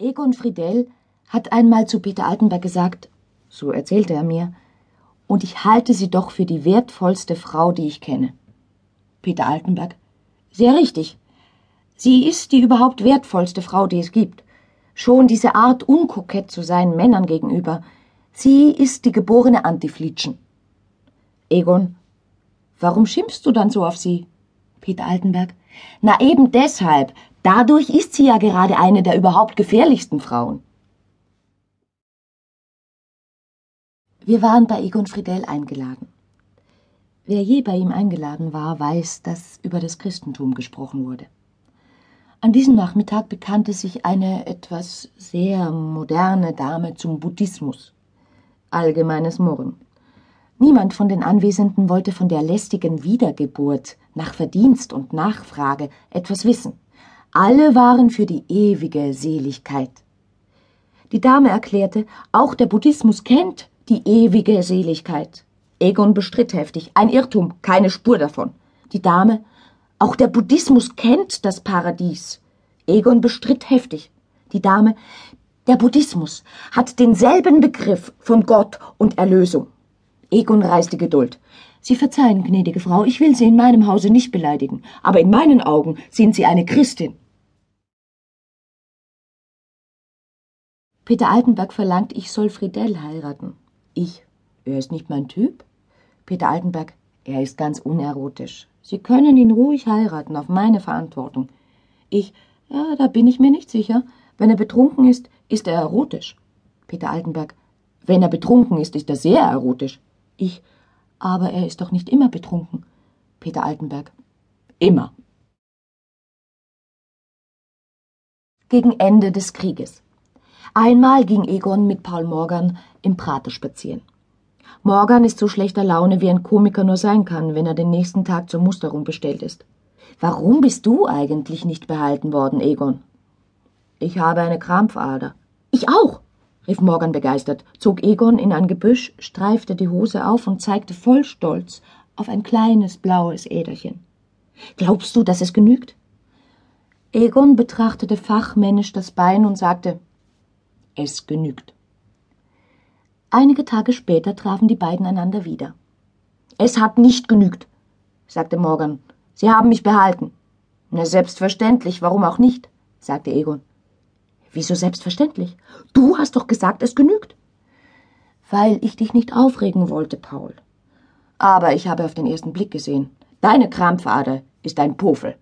Egon Friedel hat einmal zu Peter Altenberg gesagt, so erzählte er mir, und ich halte sie doch für die wertvollste Frau, die ich kenne. Peter Altenberg. Sehr richtig. Sie ist die überhaupt wertvollste Frau, die es gibt. Schon diese Art, unkokett zu sein Männern gegenüber. Sie ist die geborene Antiflitschen. Egon. Warum schimpfst du dann so auf sie? Peter Altenberg. Na eben deshalb, Dadurch ist sie ja gerade eine der überhaupt gefährlichsten Frauen. Wir waren bei Egon Friedel eingeladen. Wer je bei ihm eingeladen war, weiß, dass über das Christentum gesprochen wurde. An diesem Nachmittag bekannte sich eine etwas sehr moderne Dame zum Buddhismus. Allgemeines Murren. Niemand von den Anwesenden wollte von der lästigen Wiedergeburt nach Verdienst und Nachfrage etwas wissen. Alle waren für die ewige Seligkeit. Die Dame erklärte, auch der Buddhismus kennt die ewige Seligkeit. Egon bestritt heftig. Ein Irrtum, keine Spur davon. Die Dame, auch der Buddhismus kennt das Paradies. Egon bestritt heftig. Die Dame, der Buddhismus hat denselben Begriff von Gott und Erlösung. Egon reißte Geduld. Sie verzeihen, gnädige Frau, ich will Sie in meinem Hause nicht beleidigen, aber in meinen Augen sind Sie eine Christin. Peter Altenberg verlangt, ich soll Friedel heiraten. Ich, er ist nicht mein Typ. Peter Altenberg, er ist ganz unerotisch. Sie können ihn ruhig heiraten, auf meine Verantwortung. Ich, ja, da bin ich mir nicht sicher. Wenn er betrunken ist, ist er erotisch. Peter Altenberg, wenn er betrunken ist, ist er sehr erotisch. Ich, aber er ist doch nicht immer betrunken. Peter Altenberg. Immer. Gegen Ende des Krieges. Einmal ging Egon mit Paul Morgan im Prater spazieren. Morgan ist so schlechter Laune, wie ein Komiker nur sein kann, wenn er den nächsten Tag zur Musterung bestellt ist. Warum bist du eigentlich nicht behalten worden, Egon? Ich habe eine Krampfader. Ich auch, rief Morgan begeistert, zog Egon in ein Gebüsch, streifte die Hose auf und zeigte voll Stolz auf ein kleines blaues Äderchen. Glaubst du, dass es genügt? Egon betrachtete fachmännisch das Bein und sagte, es genügt. Einige Tage später trafen die beiden einander wieder. Es hat nicht genügt, sagte Morgan. Sie haben mich behalten. Na, selbstverständlich, warum auch nicht, sagte Egon. Wieso selbstverständlich? Du hast doch gesagt, es genügt. Weil ich dich nicht aufregen wollte, Paul. Aber ich habe auf den ersten Blick gesehen. Deine Krampfader ist ein Pofel.